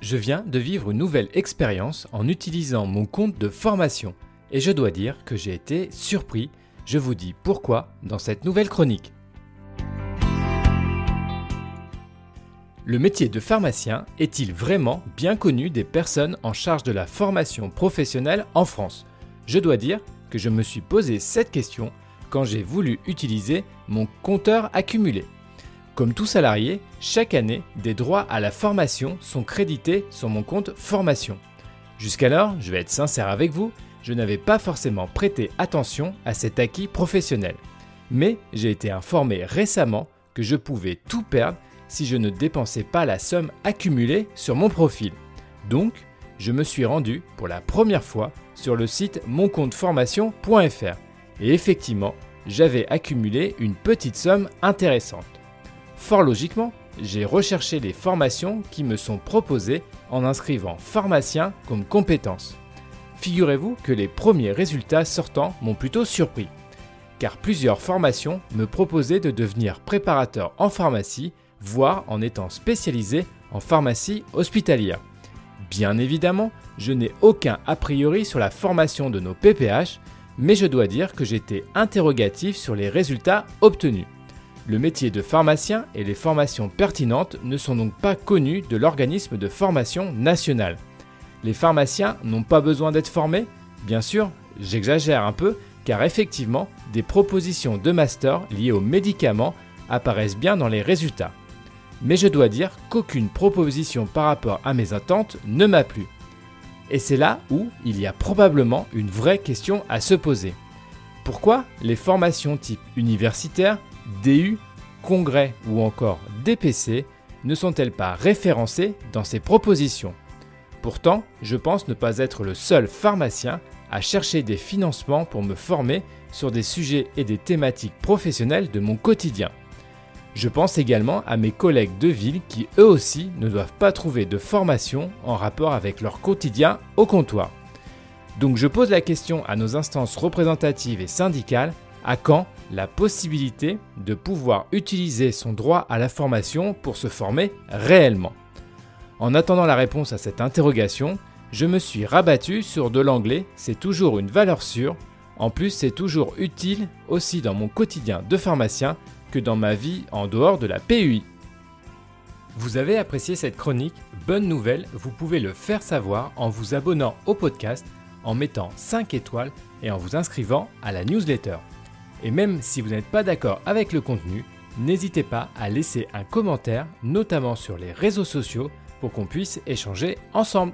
Je viens de vivre une nouvelle expérience en utilisant mon compte de formation et je dois dire que j'ai été surpris. Je vous dis pourquoi dans cette nouvelle chronique. Le métier de pharmacien est-il vraiment bien connu des personnes en charge de la formation professionnelle en France? Je dois dire que je me suis posé cette question quand j'ai voulu utiliser mon compteur accumulé. Comme tout salarié, chaque année, des droits à la formation sont crédités sur mon compte formation. Jusqu'alors, je vais être sincère avec vous, je n'avais pas forcément prêté attention à cet acquis professionnel. Mais j'ai été informé récemment que je pouvais tout perdre si je ne dépensais pas la somme accumulée sur mon profil. Donc, je me suis rendu pour la première fois sur le site moncompteformation.fr et effectivement, j'avais accumulé une petite somme intéressante. Fort logiquement, j'ai recherché les formations qui me sont proposées en inscrivant pharmacien comme compétence. Figurez-vous que les premiers résultats sortants m'ont plutôt surpris, car plusieurs formations me proposaient de devenir préparateur en pharmacie, voire en étant spécialisé en pharmacie hospitalière. Bien évidemment, je n'ai aucun a priori sur la formation de nos PPH, mais je dois dire que j'étais interrogatif sur les résultats obtenus. Le métier de pharmacien et les formations pertinentes ne sont donc pas connus de l'organisme de formation nationale. Les pharmaciens n'ont pas besoin d'être formés? Bien sûr, j'exagère un peu, car effectivement, des propositions de master liées aux médicaments apparaissent bien dans les résultats. Mais je dois dire qu'aucune proposition par rapport à mes attentes ne m'a plu. Et c'est là où il y a probablement une vraie question à se poser. Pourquoi les formations type universitaire DU, congrès ou encore DPC ne sont-elles pas référencées dans ces propositions? Pourtant, je pense ne pas être le seul pharmacien à chercher des financements pour me former sur des sujets et des thématiques professionnelles de mon quotidien. Je pense également à mes collègues de ville qui eux aussi ne doivent pas trouver de formation en rapport avec leur quotidien au comptoir. Donc je pose la question à nos instances représentatives et syndicales à quand la possibilité de pouvoir utiliser son droit à la formation pour se former réellement En attendant la réponse à cette interrogation, je me suis rabattu sur de l'anglais, c'est toujours une valeur sûre. En plus, c'est toujours utile aussi dans mon quotidien de pharmacien que dans ma vie en dehors de la PUI. Vous avez apprécié cette chronique Bonne nouvelle, vous pouvez le faire savoir en vous abonnant au podcast, en mettant 5 étoiles et en vous inscrivant à la newsletter. Et même si vous n'êtes pas d'accord avec le contenu, n'hésitez pas à laisser un commentaire, notamment sur les réseaux sociaux, pour qu'on puisse échanger ensemble.